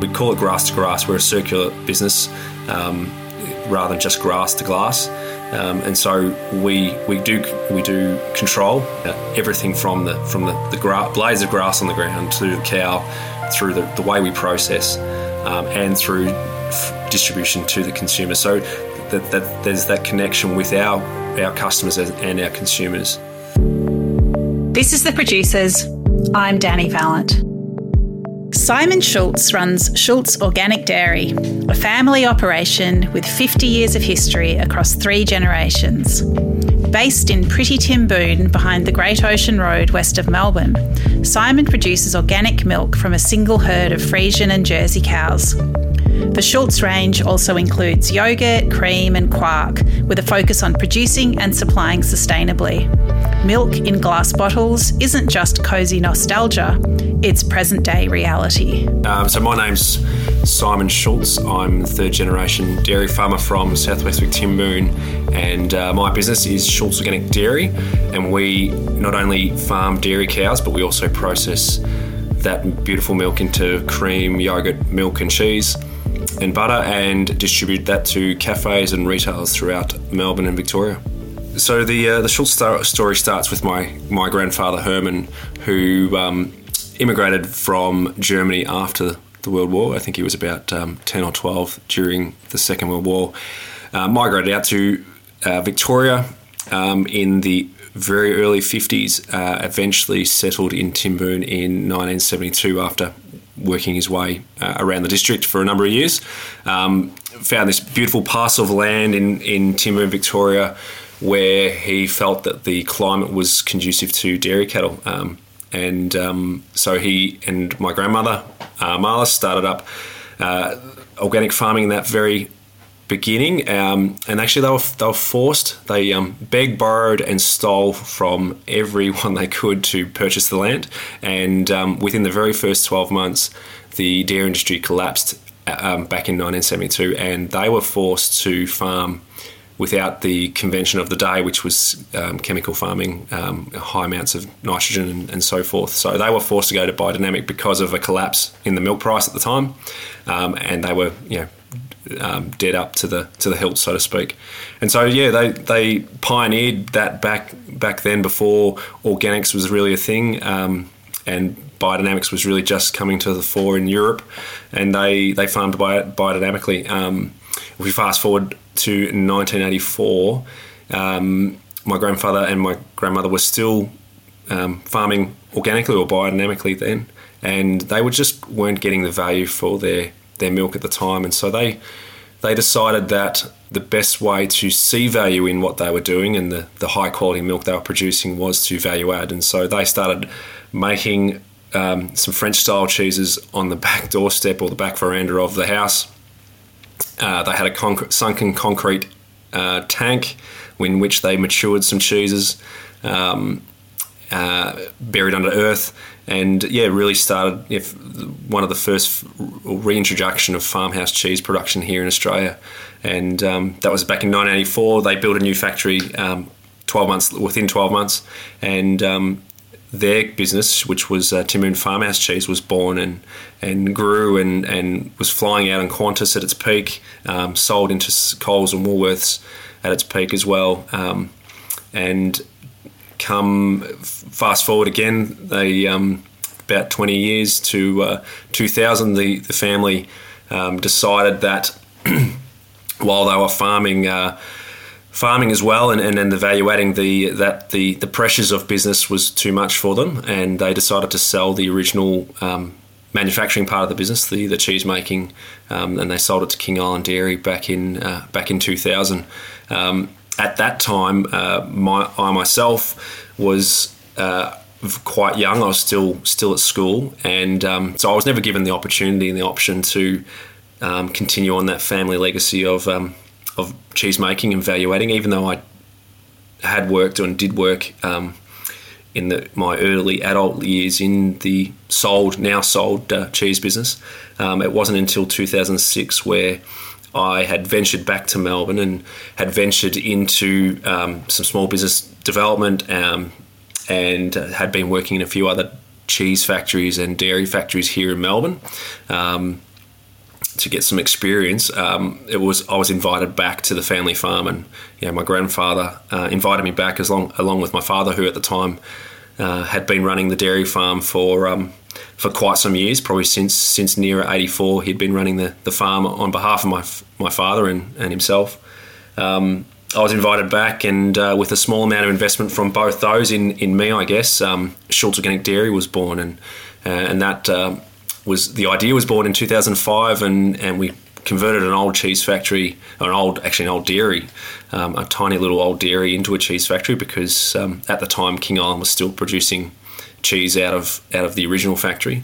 We call it grass to grass. We're a circular business um, rather than just grass to glass. Um, and so we we do we do control uh, everything from the from the, the gra- blades of grass on the ground to the cow, through the, the way we process, um, and through f- distribution to the consumer. So that, that there's that connection with our our customers and our consumers. This is the producers. I'm Dani Valent. Simon Schulz runs Schulz Organic Dairy, a family operation with 50 years of history across three generations. Based in pretty Timboon behind the Great Ocean Road west of Melbourne, Simon produces organic milk from a single herd of Friesian and Jersey cows. The Schulz range also includes yogurt, cream, and quark, with a focus on producing and supplying sustainably. Milk in glass bottles isn't just cosy nostalgia, it's present day reality. Um, so, my name's Simon Schulz. I'm third generation dairy farmer from southwest Timboon, and uh, my business is Schulz Organic Dairy. And we not only farm dairy cows, but we also process that beautiful milk into cream, yogurt, milk, and cheese and butter and distribute that to cafes and retailers throughout Melbourne and Victoria. So the uh, the Schulz story starts with my my grandfather Herman, who um, immigrated from Germany after the World War. I think he was about um, ten or twelve during the Second World War. Uh, migrated out to uh, Victoria um, in the very early 50s, uh, eventually settled in Timboon in 1972 after working his way uh, around the district for a number of years. Um, found this beautiful parcel of land in, in Timboon, Victoria, where he felt that the climate was conducive to dairy cattle. Um, and um, so he and my grandmother, uh, Marla, started up uh, organic farming in that very beginning. Um, and actually, they were, they were forced. They um, begged, borrowed, and stole from everyone they could to purchase the land. And um, within the very first 12 months, the dairy industry collapsed um, back in 1972, and they were forced to farm without the convention of the day, which was um, chemical farming, um, high amounts of nitrogen and, and, so forth. So they were forced to go to biodynamic because of a collapse in the milk price at the time, um, and they were, you know, um, dead up to the to the hilt, so to speak. And so, yeah, they they pioneered that back back then before organics was really a thing, um, and biodynamics was really just coming to the fore in Europe, and they they farmed bi- biodynamically. Um, if we fast forward to 1984, um, my grandfather and my grandmother were still um, farming organically or biodynamically then, and they were just weren't getting the value for their their milk at the time, and so they they decided that the best way to see value in what they were doing and the, the high quality milk they were producing was to value add, and so they started making um, some French style cheeses on the back doorstep or the back veranda of the house. Uh, they had a conc- sunken concrete uh, tank in which they matured some cheeses. Um, uh, buried under earth, and yeah, really started if one of the first reintroduction of farmhouse cheese production here in Australia, and um, that was back in 1984. They built a new factory, um, 12 months within 12 months, and um, their business, which was uh, Timboon Farmhouse Cheese, was born and and grew and, and was flying out in Qantas at its peak, um, sold into Coles and Woolworths at its peak as well, um, and come fast forward again, they um, about 20 years to uh, 2000, the, the family um, decided that while they were farming, uh, farming as well, and, and then the value adding, the that the the pressures of business was too much for them, and they decided to sell the original. Um, manufacturing part of the business, the, the cheese making, um, and they sold it to King Island Dairy back in uh, back in 2000. Um, at that time, uh, my, I myself was uh, quite young. I was still still at school, and um, so I was never given the opportunity and the option to um, continue on that family legacy of um, of cheese making and value adding. Even though I had worked and did work um, in the, my early adult years in the sold now sold uh, cheese business, um, it wasn't until 2006 where I had ventured back to Melbourne and had ventured into um, some small business development um, and had been working in a few other cheese factories and dairy factories here in Melbourne. Um, to get some experience, um, it was I was invited back to the family farm, and you know, my grandfather uh, invited me back as long along with my father, who at the time uh, had been running the dairy farm for um, for quite some years, probably since since near '84. He'd been running the, the farm on behalf of my my father and, and himself. Um, I was invited back, and uh, with a small amount of investment from both those in, in me, I guess, um, Schulz Organic Dairy was born, and uh, and that uh, was the idea was born in 2005, and and we converted an old cheese factory, or an old actually an old dairy, um, a tiny little old dairy into a cheese factory because um, at the time King Island was still producing cheese out of out of the original factory,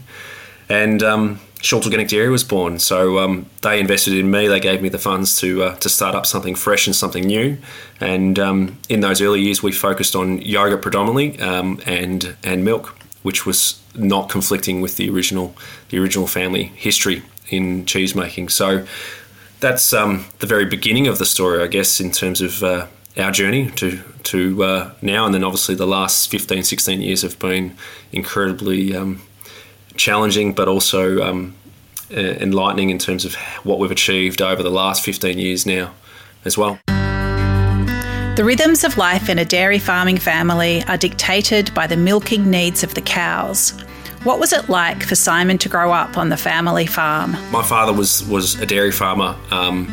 and um, Schulz Organic Dairy was born. So um, they invested in me. They gave me the funds to uh, to start up something fresh and something new. And um, in those early years, we focused on yogurt predominantly um, and and milk, which was not conflicting with the original the original family history in cheese making. So that's um, the very beginning of the story, I guess, in terms of uh, our journey to to uh, now. And then obviously the last 15, 16 years have been incredibly um, challenging, but also um, enlightening in terms of what we've achieved over the last 15 years now as well. The rhythms of life in a dairy farming family are dictated by the milking needs of the cows. What was it like for Simon to grow up on the family farm? My father was was a dairy farmer um,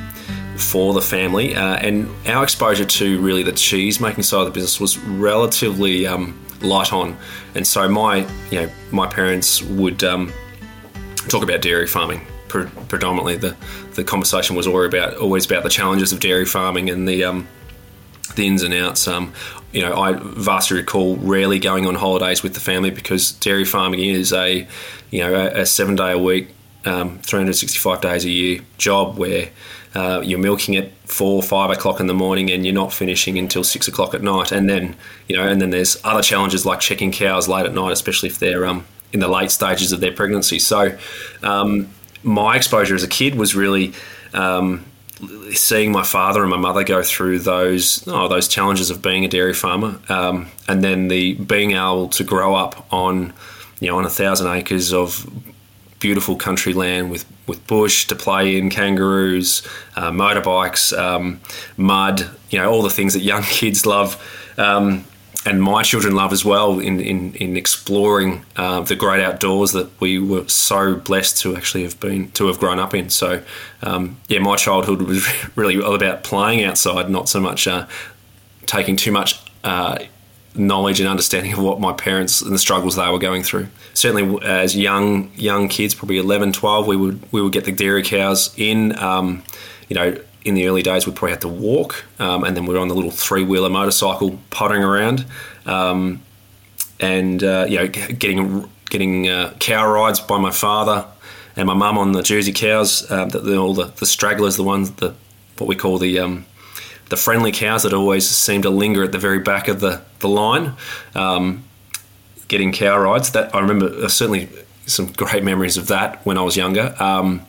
for the family, uh, and our exposure to really the cheese making side of the business was relatively um, light on, and so my you know my parents would um, talk about dairy farming. Pre- predominantly, the the conversation was always about always about the challenges of dairy farming and the um, the ins and outs. Um, you know, I vastly recall rarely going on holidays with the family because dairy farming is a you know a, a seven day a week, um, 365 days a year job where uh, you're milking at four, five o'clock in the morning, and you're not finishing until six o'clock at night. And then, you know, and then there's other challenges like checking cows late at night, especially if they're um, in the late stages of their pregnancy. So, um, my exposure as a kid was really um, seeing my father and my mother go through those oh, those challenges of being a dairy farmer, um, and then the being able to grow up on you know on a thousand acres of beautiful country land with, with bush to play in, kangaroos, uh, motorbikes, um, mud, you know, all the things that young kids love. Um, and my children love as well in, in, in exploring uh, the great outdoors that we were so blessed to actually have been to have grown up in. So, um, yeah, my childhood was really all about playing outside, not so much uh, taking too much uh, knowledge and understanding of what my parents and the struggles they were going through. Certainly, as young young kids, probably 11, 12, we would we would get the dairy cows in. Um, you know, in the early days, we probably had to walk, um, and then we were on the little three wheeler motorcycle pottering around, um, and uh, you know, getting getting uh, cow rides by my father and my mum on the Jersey cows. Uh, the, the, all the, the stragglers, the ones the what we call the um, the friendly cows that always seem to linger at the very back of the, the line, um, getting cow rides. That I remember uh, certainly some great memories of that when I was younger. Um,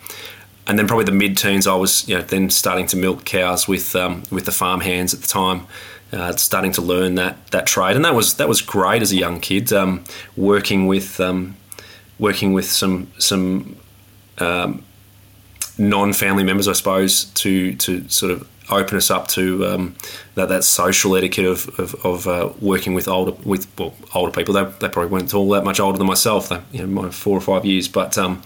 and then probably the mid teens, I was you know then starting to milk cows with um, with the farm hands at the time. Uh, starting to learn that that trade, and that was that was great as a young kid. Um, working with um, working with some some um, non-family members, I suppose, to to sort of open us up to um, that, that social etiquette of, of, of uh, working with older with well, older people. They, they probably weren't all that much older than myself. They, you know, my four or five years, but um,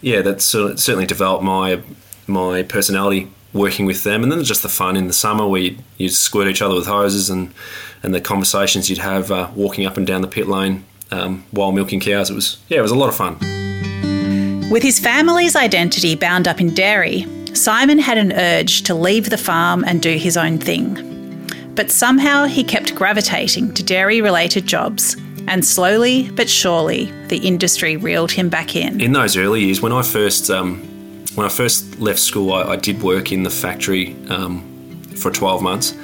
yeah, that certainly developed my my personality working with them, and then just the fun in the summer where you you squirt each other with hoses and and the conversations you'd have uh, walking up and down the pit lane um, while milking cows. It was yeah, it was a lot of fun. With his family's identity bound up in dairy, Simon had an urge to leave the farm and do his own thing. But somehow he kept gravitating to dairy related jobs, and slowly but surely the industry reeled him back in. In those early years, when I first um, when I first left school, I, I did work in the factory um, for 12 months,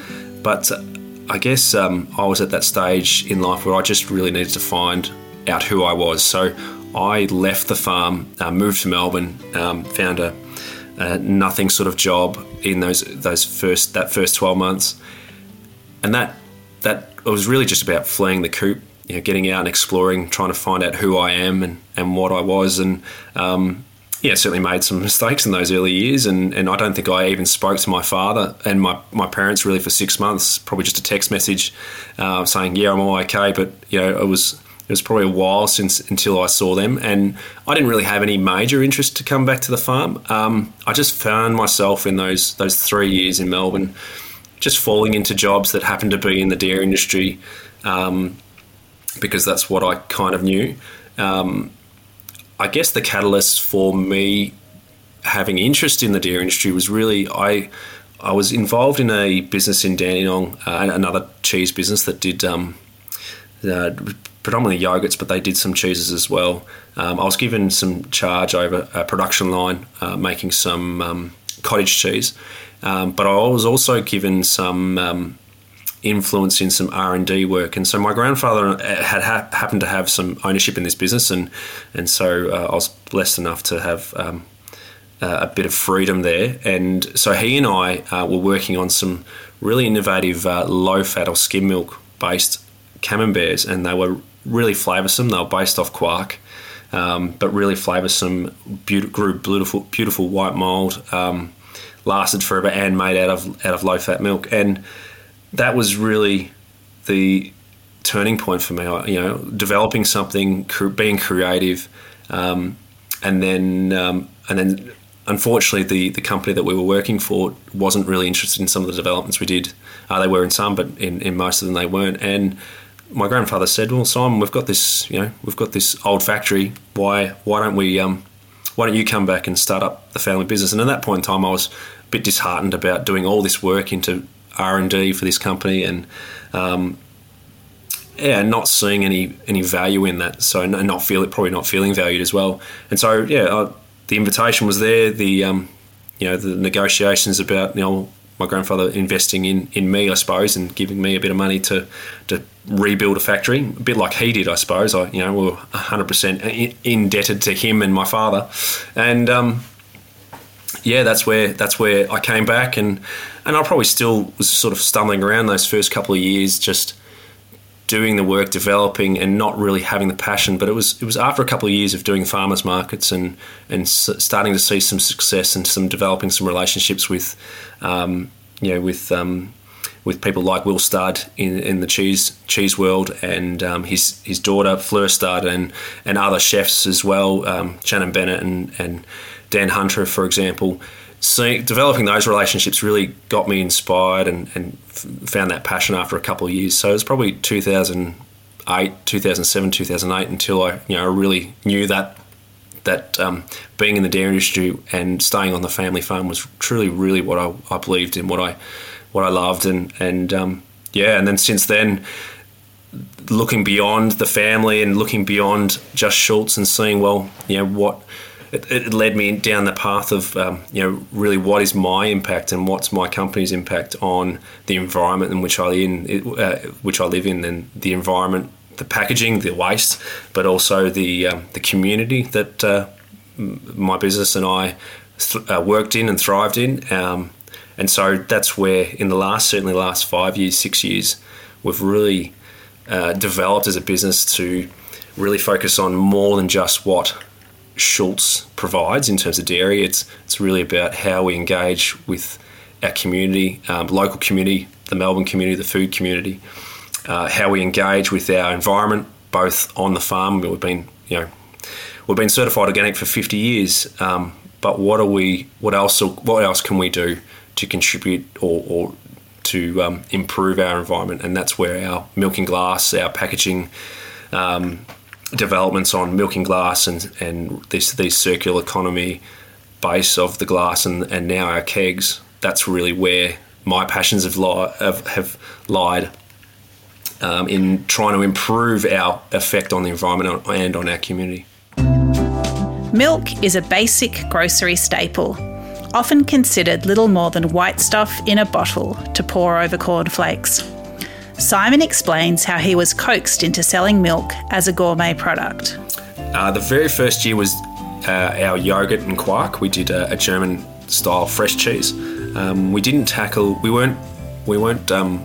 but uh, I guess um, I was at that stage in life where I just really needed to find out who I was. So I left the farm, uh, moved to Melbourne, um, found a uh, nothing sort of job in those those first that first 12 months and that that it was really just about fleeing the coop you know getting out and exploring trying to find out who I am and, and what I was and um, yeah, certainly made some mistakes in those early years, and, and I don't think I even spoke to my father and my, my parents really for six months. Probably just a text message uh, saying, "Yeah, I'm all okay," but you know, it was it was probably a while since until I saw them, and I didn't really have any major interest to come back to the farm. Um, I just found myself in those those three years in Melbourne, just falling into jobs that happened to be in the dairy industry, um, because that's what I kind of knew. Um, I guess the catalyst for me having interest in the dairy industry was really I I was involved in a business in Dandenong, uh, another cheese business that did um, uh, predominantly yogurts, but they did some cheeses as well. Um, I was given some charge over a production line uh, making some um, cottage cheese, um, but I was also given some um, influence in some R and D work. And so my grandfather uh, had ha- happened to have some ownership in this business, and and so uh, I was blessed enough to have. Um, uh, a bit of freedom there, and so he and I uh, were working on some really innovative uh, low-fat or skim milk based camemberts, and they were really flavoursome. They were based off quark, um, but really flavoursome. Beautiful, grew beautiful, beautiful white mould. Um, lasted forever and made out of out of low fat milk, and that was really the turning point for me. You know, developing something, being creative, um, and then um, and then unfortunately the the company that we were working for wasn't really interested in some of the developments we did. Uh, they were in some, but in, in most of them they weren't. And my grandfather said, "Well, Simon, we've got this. You know, we've got this old factory. Why why don't we um, why don't you come back and start up the family business?" And at that point in time, I was a bit disheartened about doing all this work into R and D for this company, and um, yeah, not seeing any any value in that. So not feel it, probably not feeling valued as well. And so yeah, the invitation was there. The um, you know the negotiations about you know my grandfather investing in, in me, I suppose, and giving me a bit of money to to rebuild a factory, a bit like he did, I suppose. I you know we were hundred percent indebted to him and my father, and um, yeah, that's where that's where I came back, and and I probably still was sort of stumbling around those first couple of years, just doing the work, developing, and not really having the passion. But it was it was after a couple of years of doing farmers markets and and starting to see some success and some developing some relationships with, um, you know, with um, with people like Will Studd in, in the cheese cheese world and um, his his daughter Fleur Studd and and other chefs as well, um, Shannon Bennett and and Dan Hunter, for example seeing, developing those relationships really got me inspired and, and found that passion after a couple of years. So it was probably 2008, 2007, 2008 until I you know really knew that that um, being in the dairy industry and staying on the family farm was truly really what I, I believed in, what I what I loved, and and um, yeah, and then since then looking beyond the family and looking beyond just Schulz and seeing well, you know what it, it led me down the path of um, you know really what is my impact and what's my company's impact on the environment in which I in uh, which I live in and the environment, the packaging, the waste, but also the um, the community that uh, my business and I th- uh, worked in and thrived in. Um, and so that's where in the last certainly the last five years, six years, we've really uh, developed as a business to really focus on more than just what Schulz provides in terms of dairy. It's it's really about how we engage with our community, um, local community, the Melbourne community, the food community, uh, how we engage with our environment, both on the farm. We've been you know we've been certified organic for 50 years, um, but what are we? What else? What else can we do to contribute or, or to um, improve our environment? And that's where our milk and glass, our packaging. Um, developments on milking glass and and this these circular economy base of the glass and, and now our kegs. That's really where my passions have, li- have, have lied um, in trying to improve our effect on the environment and on our community. Milk is a basic grocery staple, often considered little more than white stuff in a bottle to pour over cornflakes. Simon explains how he was coaxed into selling milk as a gourmet product. Uh, the very first year was uh, our yogurt and quark. We did a, a German style fresh cheese. Um, we didn't tackle. We weren't. We weren't um,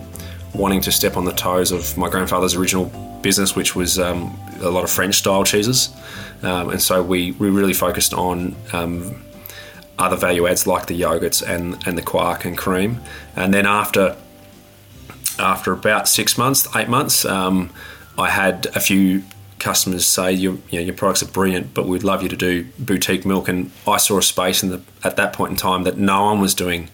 wanting to step on the toes of my grandfather's original business, which was um, a lot of French style cheeses, um, and so we we really focused on. Um, other value adds like the yogurts and, and the quark and cream, and then after after about six months, eight months, um, I had a few customers say your you know, your products are brilliant, but we'd love you to do boutique milk. And I saw a space in the at that point in time that no one was doing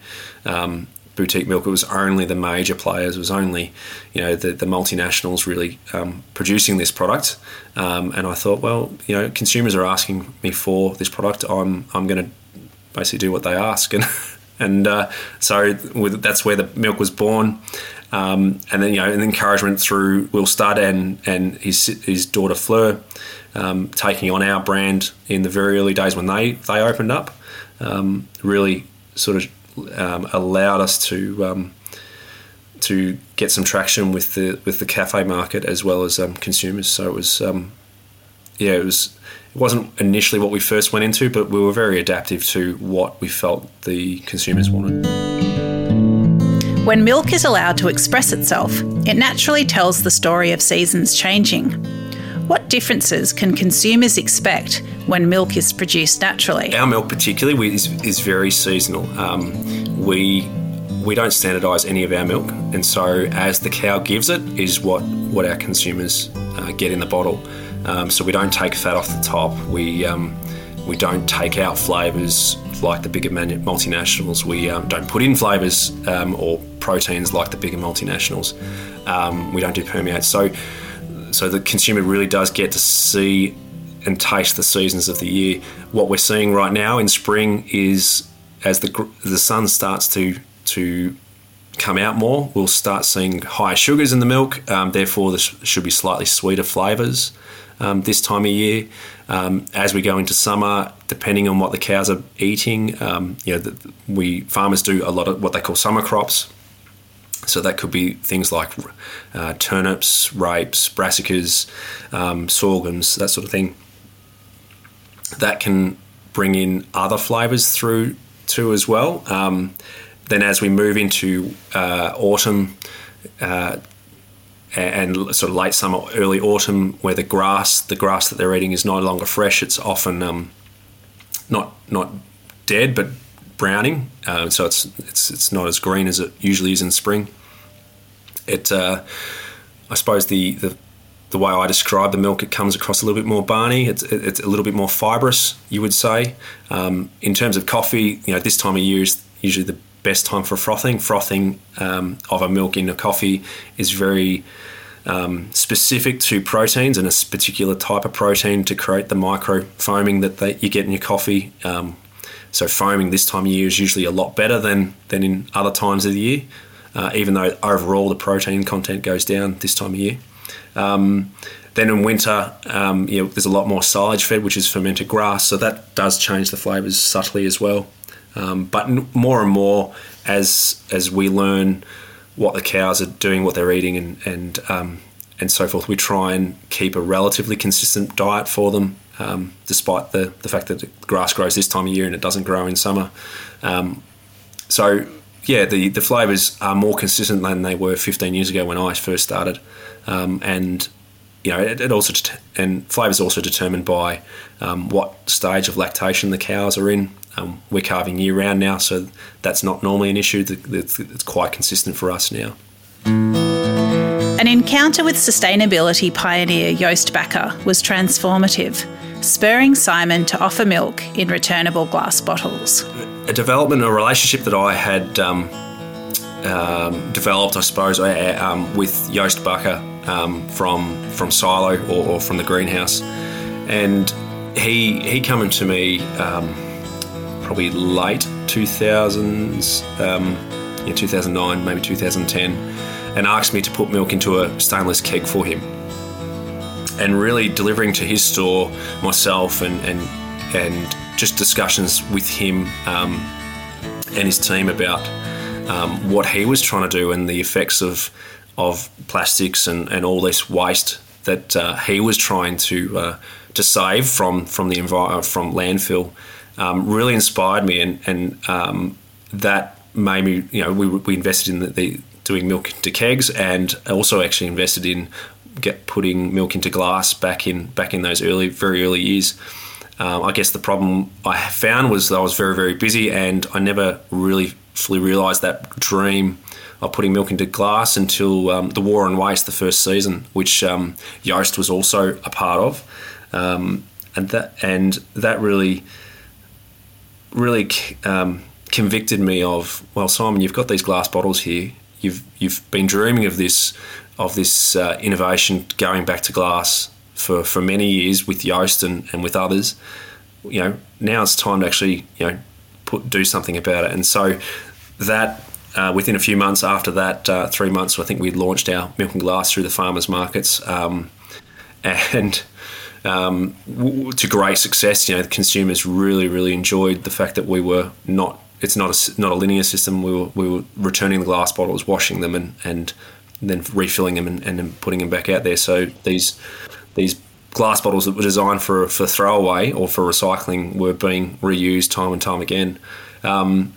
um, boutique milk. It was only the major players. It was only you know the, the multinationals really um, producing this product. Um, and I thought, well, you know, consumers are asking me for this product. I'm I'm going to basically do what they ask and. And uh, so with, that's where the milk was born. Um, and then you know an encouragement through Will Studd and and his his daughter Fleur um, taking on our brand in the very early days when they they opened up um, really sort of um, allowed us to um, to get some traction with the with the cafe market as well as um, consumers. So it was yeah it was it wasn't initially what we first went into, but we were very adaptive to what we felt the consumers wanted. When milk is allowed to express itself, it naturally tells the story of seasons changing. What differences can consumers expect when milk is produced naturally? Our milk, particularly, is, is very seasonal. Um, we we don't standardise any of our milk, and so as the cow gives it, is what what our consumers uh, get in the bottle. Um, so we don't take fat off the top. We um, we don't take out flavours like the bigger multinationals. We um, don't put in flavours um, or proteins like the bigger multinationals. Um, we don't do permeates. So, so the consumer really does get to see and taste the seasons of the year. What we're seeing right now in spring is as the the sun starts to to come out more, we'll start seeing higher sugars in the milk. Um, therefore, there should be slightly sweeter flavours um, this time of year. Um, as we go into summer, depending on what the cows are eating, um, you know, the, we farmers do a lot of what they call summer crops. So that could be things like uh, turnips, rapes, brassicas, um, sorghums, that sort of thing. That can bring in other flavours through too as well. Um, then as we move into uh, autumn, uh, and sort of late summer, early autumn, where the grass, the grass that they're eating is no longer fresh. It's often um, not not dead, but browning. Uh, so it's it's it's not as green as it usually is in spring. It, uh, I suppose the, the the way I describe the milk, it comes across a little bit more barny. It's, it's a little bit more fibrous, you would say. Um, in terms of coffee, you know, this time of year is usually the best time for frothing. Frothing um, of a milk in a coffee is very um, specific to proteins and a particular type of protein to create the micro foaming that they, you get in your coffee. Um, so foaming this time of year is usually a lot better than than in other times of the year, uh, even though overall the protein content goes down this time of year. Um, then in winter, um, you know, there's a lot more silage fed, which is fermented grass, so that does change the flavours subtly as well. Um, but more and more, as as we learn what the cows are doing, what they're eating, and and um, and so forth, we try and keep a relatively consistent diet for them, um, despite the the fact that the grass grows this time of year and it doesn't grow in summer. Um, so yeah, the the flavors are more consistent than they were 15 years ago when I first started, um, and you know, it, it also and flavors also determined by um, what stage of lactation the cows are in. Um, we're calving year round now, so that's not normally an issue. It's, it's quite consistent for us now. An encounter with sustainability pioneer Joost Bakker was transformative, spurring Simon to offer milk in returnable glass bottles. A development, a relationship that I had um, um, developed, I suppose, uh, um, with Joost Bakker um, from from Silo or, or, from the greenhouse, and he he coming to me um, probably late 2000s, um, yeah, 2009, maybe 2010, and asked me to put milk into a stainless keg for him. And really delivering to his store myself and and and just discussions with him um, and his team about um, what he was trying to do and the effects of of plastics and, and all this waste that uh, he was trying to uh, to save from from the environment from landfill um, really inspired me, and and um, that made me. You know, we, we invested in the, the doing milk into kegs, and also actually invested in get putting milk into glass back in back in those early, very early years. Um, I guess the problem I found was that I was very, very busy, and I never really fully realised that dream of putting milk into glass until um, the War on Waste, the first season, which um, Joost was also a part of, um, and that and that really, really um, convicted me of well, Simon, you've got these glass bottles here. You've you've been dreaming of this of this uh, innovation going back to glass for, for many years with Joost and, and with others. You know, now it's time to actually, you know, put do something about it. And so that uh, within a few months after that, uh, three months, I think we launched our milk and glass through the farmers markets, um, and um, to great success. You know, the consumers really, really enjoyed the fact that we were not. It's not a not a linear system. We were we were returning the glass bottles, washing them, and and then refilling them and, and then putting them back out there. So these these glass bottles that were designed for for throwaway or for recycling were being reused time and time again. Um,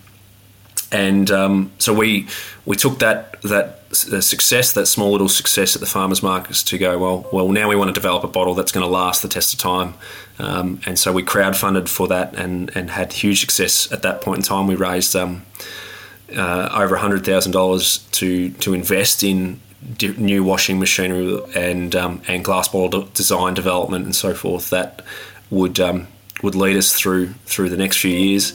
and um, so we we took that that success, that small little success at the farmers markets, to go well. Well, now we want to develop a bottle that's going to last the test of time. Um, and so we crowdfunded for that and and had huge success at that point in time. We raised um, uh, over hundred thousand dollars to to invest in new washing machinery and um, and glass bottle design development and so forth that would um, would lead us through through the next few years.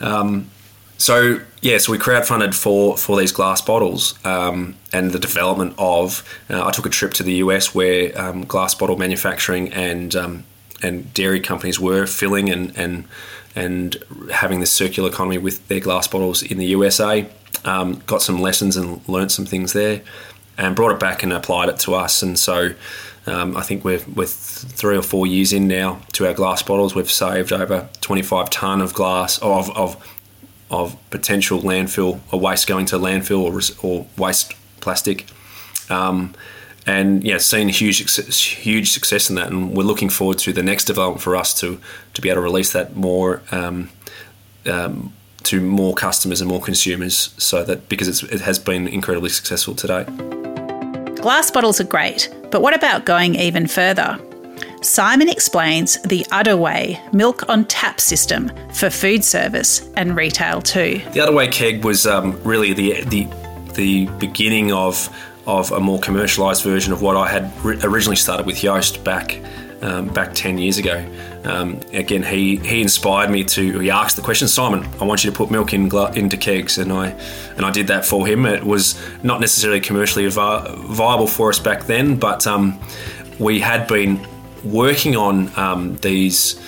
Um, so yeah, so we crowdfunded for for these glass bottles um, and the development of. Uh, I took a trip to the US where um, glass bottle manufacturing and um, and dairy companies were filling and and and having this circular economy with their glass bottles in the USA. got some lessons and learnt some things there and brought it back and applied it to us. And so um, I think we're with three or four years in now to our glass bottles. We've saved over 25 tonne of glass of, of of potential landfill or waste going to landfill or, or waste plastic. Um, and yeah, seen huge huge success in that, and we're looking forward to the next development for us to to be able to release that more um, um, to more customers and more consumers, so that because it has been incredibly successful today. Glass bottles are great, but what about going even further? Simon explains the Udder Way milk on tap system for food service and retail too. The Udder Way keg was um, really the, the, the beginning of, of a more commercialised version of what I had originally started with Joost back um, back 10 years ago. Um, again, he, he inspired me to, he asked the question, Simon, I want you to put milk in, into kegs. And I, and I did that for him. It was not necessarily commercially vi- viable for us back then, but um, we had been working on um, these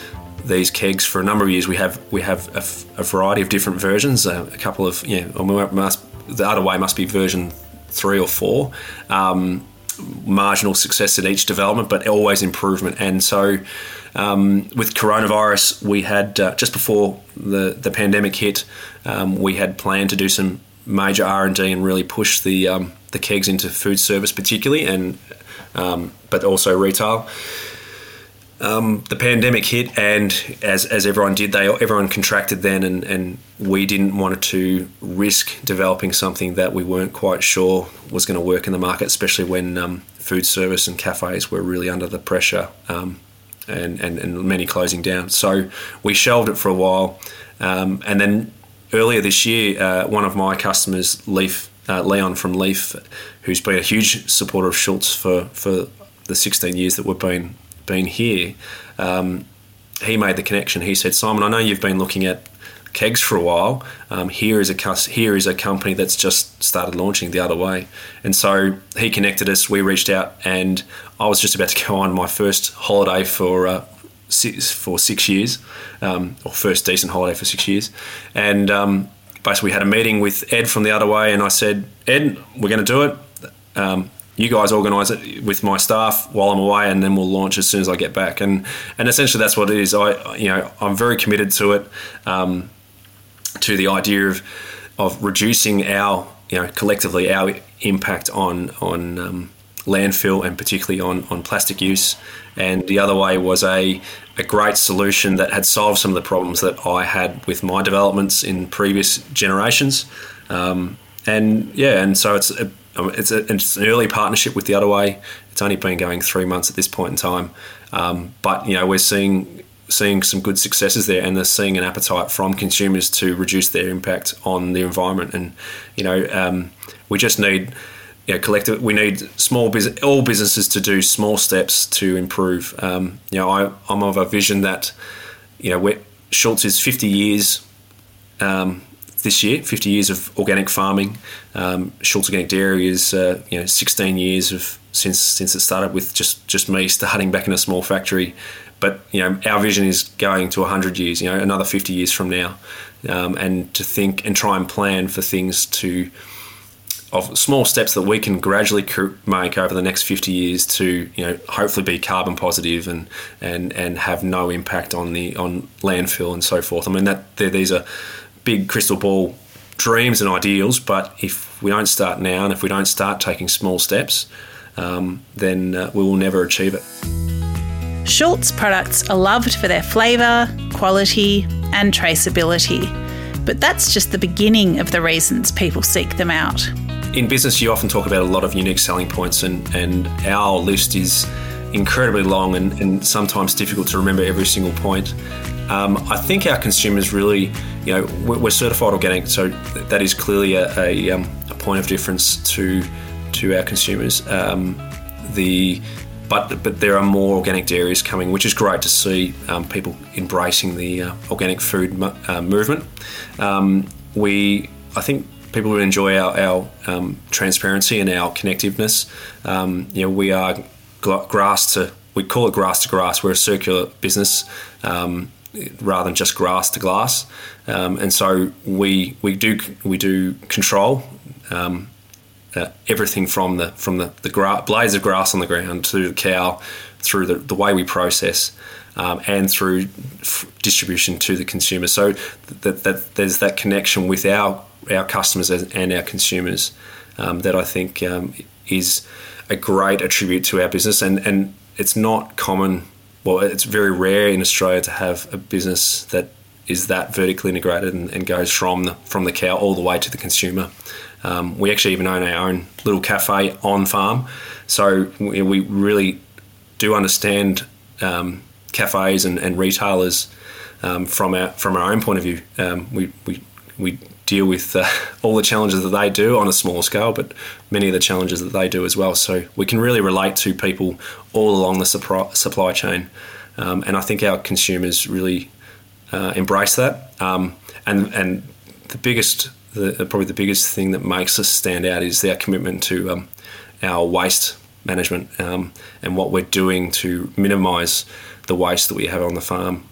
these kegs for a number of years. We have we have a, f- a variety of different versions. Uh, a couple of yeah, must, the Udder Way must be version three or four. Um, marginal success at each development, but always improvement. And so, um, with coronavirus, we had uh, just before the the pandemic hit, um, we had planned to do some major R and D and really push the um, the kegs into food service, particularly, and um, but also retail. Um, the pandemic hit, and as, as everyone did, they everyone contracted then, and, and we didn't want to risk developing something that we weren't quite sure was going to work in the market, especially when um, food service and cafes were really under the pressure um, and, and, and many closing down. So we shelved it for a while, um, and then earlier this year, uh, one of my customers, Leaf uh, Leon from Leaf, who's been a huge supporter of Schulz for for the 16 years that we've been been here, um, he made the connection. He said, Simon, I know you've been looking at kegs for a while. Um, here is a here is a company that's just started launching the Udder Way, and so he connected us. We reached out, and I was just about to go on my first holiday for. Uh, six, for six years, um, or first decent holiday for six years, and um, basically we had a meeting with Ed from the Udder Way, and I said, Ed, we're going to do it. You guys organise it with my staff while I'm away, and then we'll launch as soon as I get back. And and essentially that's what it is. I you know I'm very committed to it, um, to the idea of of reducing our you know collectively our impact on on um, landfill and particularly on on plastic use. And the Udder Way was a a great solution that had solved some of the problems that I had with my developments in previous generations. Um, and yeah, and so it's it's, a, it's an early partnership with the Udder Way. It's only been going three months at this point in time, um, but you know we're seeing seeing some good successes there, and they're seeing an appetite from consumers to reduce their impact on the environment. And you know, um, we just need you know, collective. We need small business, all businesses to do small steps to improve. Um, you know, I, I'm of a vision that you know, Schulz is 50 years um, this year, 50 years of organic farming. Um, Schulz Organic Dairy is uh, you know 16 years of since since it started with just just me starting back in a small factory. But you know our vision is going to 100 years. You know another 50 years from now, um, and to think and try and plan for things to of small steps that we can gradually make over the next 50 years to you know hopefully be carbon positive and and and have no impact on the on landfill and so forth. I mean that these are big crystal ball dreams and ideals, but if we don't start now and if we don't start taking small steps, um, then uh, we will never achieve it. Schulz products are loved for their flavour, quality, and traceability. But that's just the beginning of the reasons people seek them out in business, you often talk about a lot of unique selling points, and, and our list is incredibly long and, and sometimes difficult to remember every single point. Um, I think our consumers really, you know, we're, certified organic, so that is clearly a, a, um, a, point of difference to to our consumers. Um, the but but there are more organic dairies coming, which is great to see um, people embracing the uh, organic food uh, movement. Um, we, I think, people would enjoy our, our um, transparency and our connectiveness. You know, we are grass to we call it grass to grass. We're a circular business um, rather than just grass to glass, um, and so we we do we do control. Um, uh, everything from the from the, the gra- blades of grass on the ground to the cow, through the, the way we process, um, and through f- distribution to the consumer. So that, that there's that connection with our our customers and our consumers um, that I think um, is a great attribute to our business. And, and it's not common, well, it's very rare in Australia to have a business that is that vertically integrated and, and goes from the, from the cow all the way to the consumer. Um, we actually even own our own little cafe on farm. So we, we really do understand um, cafes and, and retailers um, from our from our own point of view. Um, we, we we deal with uh, all the challenges that they do on a smaller scale, but many of the challenges that they do as well. So we can really relate to people all along the supply chain, um, and I think our consumers really uh, embrace that. Um, and and the biggest, the, probably the biggest thing that makes us stand out is our commitment to um, our waste management um, and what we're doing to minimise the waste that we have on the farm.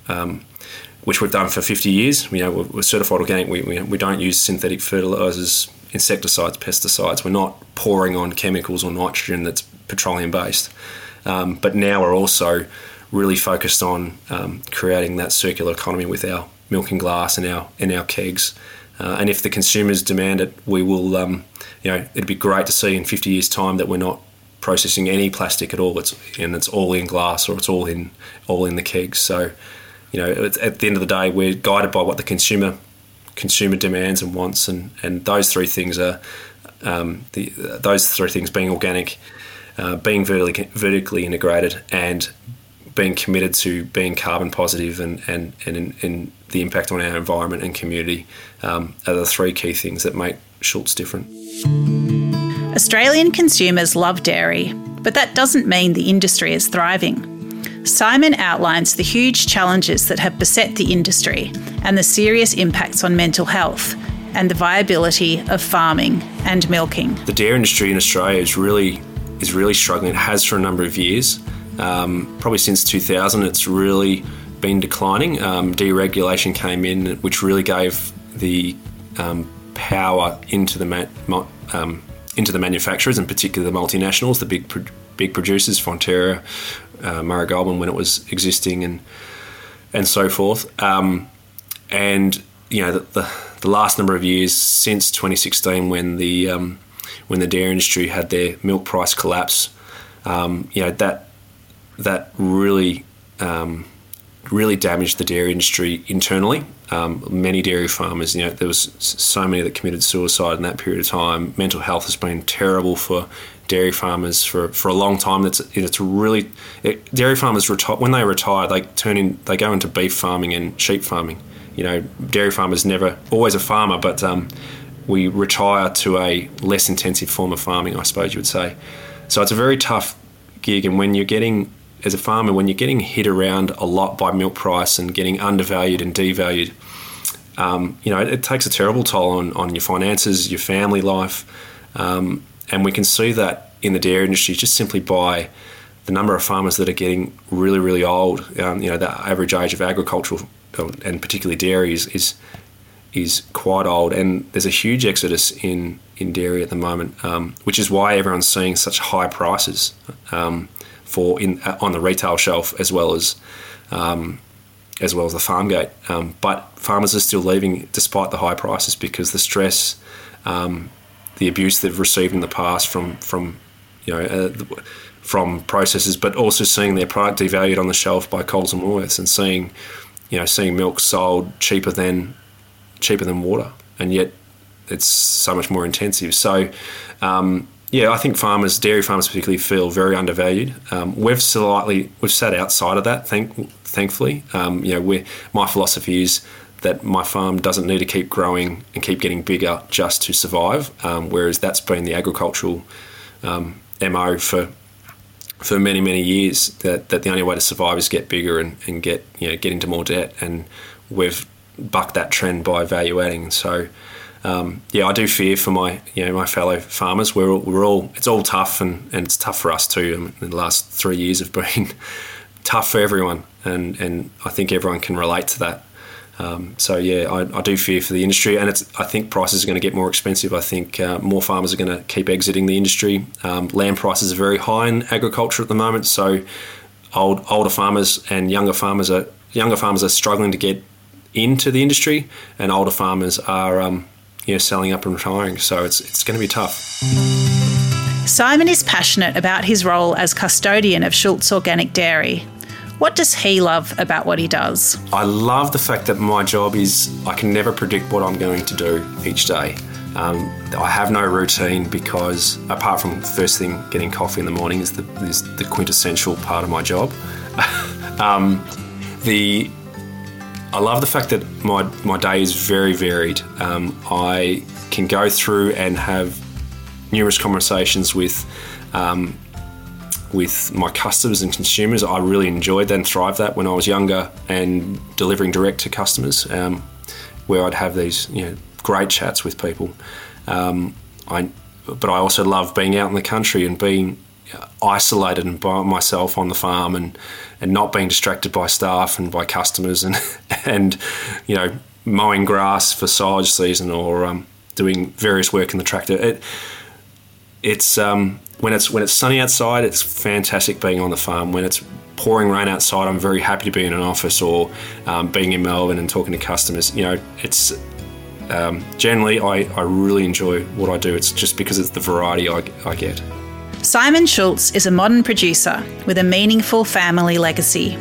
Which we've done for 50 years. You know, we're, we're certified organic. We, we, we, don't use synthetic fertilizers, insecticides, pesticides. We're not pouring on chemicals or nitrogen that's petroleum based. Um, but now we're also really focused on um, creating that circular economy with our milk and glass and our and our kegs. Uh, and if the consumers demand it, we will. Um, you know, it'd be great to see in 50 years' time that we're not processing any plastic at all. It's and it's all in glass or it's all in all in the kegs. So you know, at the end of the day, we're guided by what the consumer consumer demands and wants, and, and those three things are um, the, those three things being organic, uh, being vertically, vertically integrated, and being committed to being carbon positive and and, and in, in the impact on our environment and community um, are the three key things that make Schulz different. Australian consumers love dairy, but that doesn't mean the industry is thriving. Simon outlines the huge challenges that have beset the industry and the serious impacts on mental health and the viability of farming and milking. The dairy industry in Australia is really is really struggling. It has for a number of years. Um, probably since 2000, it's really been declining. Um, deregulation came in, which really gave the um, power into the ma- um, into the manufacturers, and particularly the multinationals, the big pro- big producers, Fonterra, uh, Murray Goulburn when it was existing and and so forth. Um, and you know the, the, the, last number of years since 2016 when the um, when the dairy industry had their milk price collapse, um, you know that that really um, really damaged the dairy industry internally. Um, many dairy farmers, you know, there was so many that committed suicide in that period of time. Mental health has been terrible for dairy farmers for, for a long time. That's it's really it, dairy farmers retire when they retire. They turn in they go into beef farming and sheep farming. You know, dairy farmers never always a farmer, but um, we retire to a less intensive form of farming, I suppose you would say. So it's a very tough gig, and when you're getting as a farmer, when you're getting hit around a lot by milk price and getting undervalued and devalued, um, you know, it, it, takes a terrible toll on, on your finances, your family life. Um, and we can see that in the dairy industry just simply by the number of farmers that are getting really, really old. Um, you know, the average age of agricultural and particularly dairy is, is is quite old, and there's a huge exodus in, in dairy at the moment, um, which is why everyone's seeing such high prices um, for in uh, on the retail shelf as well as um, as well as the farm gate. Um, but farmers are still leaving despite the high prices because the stress, um, the abuse they've received in the past from from you know. Uh, from processors, but also seeing their product devalued on the shelf by Coles and Woolworths, and seeing, you know, seeing milk sold cheaper than cheaper than water, and yet it's so much more intensive. So, um, yeah, I think farmers, dairy farmers particularly, feel very undervalued. Um, we've slightly we've sat outside of that, thank, thankfully. Um, you know, my philosophy is that my farm doesn't need to keep growing and keep getting bigger just to survive. Um, whereas that's been the agricultural um, mo for for many many years. That that the only way to survive is get bigger and, and get you know get into more debt. And we've bucked that trend by value adding. So, um, yeah, I do fear for my you know my fellow farmers. We're all, we're all it's all tough and, and it's tough for us too. I mean, the last three years have been tough for everyone, and and I think everyone can relate to that. Um, so yeah, I, I, do fear for the industry, and. I think prices are going to get more expensive. I think uh, more farmers are going to keep exiting the industry. Um, land prices are very high in agriculture at the moment, so old older farmers and younger farmers are younger farmers are struggling to get into the industry, and older farmers are um, you know selling up and retiring. So it's it's going to be tough. Simon is passionate about his role as custodian of Schulz Organic Dairy. What does he love about what he does? I love the fact that my job is I can never predict what I'm going to do each day. Um, I have no routine because, apart from first thing getting coffee in the morning, is the, is the quintessential part of my job. um, the I love the fact that my, my day is very varied. Um, I can go through and have numerous conversations with um, with my customers and consumers. I really enjoyed that and thrived that when I was younger and delivering direct to customers, um, where I'd have these you know great chats with people. Um, I, but I also love being out in the country and being isolated and by myself on the farm and and not being distracted by staff and by customers and and you know mowing grass for silage season or um, doing various work in the tractor. It, it's um, when it's when it's sunny outside, it's fantastic being on the farm. When it's pouring rain outside, I'm very happy to be in an office or um, being in Melbourne and talking to customers. You know, it's um, generally I, I really enjoy what I do. It's just because it's the variety I, I get. Simon Schulz is a modern producer with a meaningful family legacy.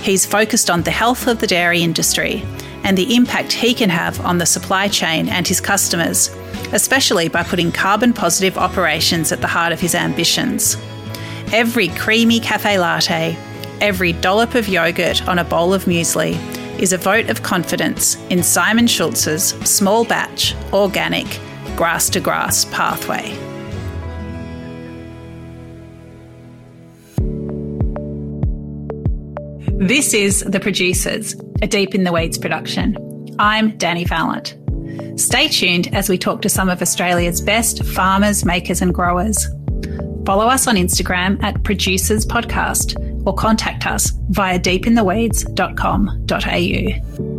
He's focused on the health of the dairy industry and the impact he can have on the supply chain and his customers, especially by putting carbon positive operations at the heart of his ambitions. Every creamy cafe latte, every dollop of yogurt on a bowl of muesli is a vote of confidence in Simon Schulz's small batch, organic, grass to grass pathway. This is The Producers, a Deep in the Weeds production. I'm Dani Valent. Stay tuned as we talk to some of Australia's best farmers, makers, and growers. Follow us on Instagram at Producers Podcast or contact us via deepintheweeds.com.au.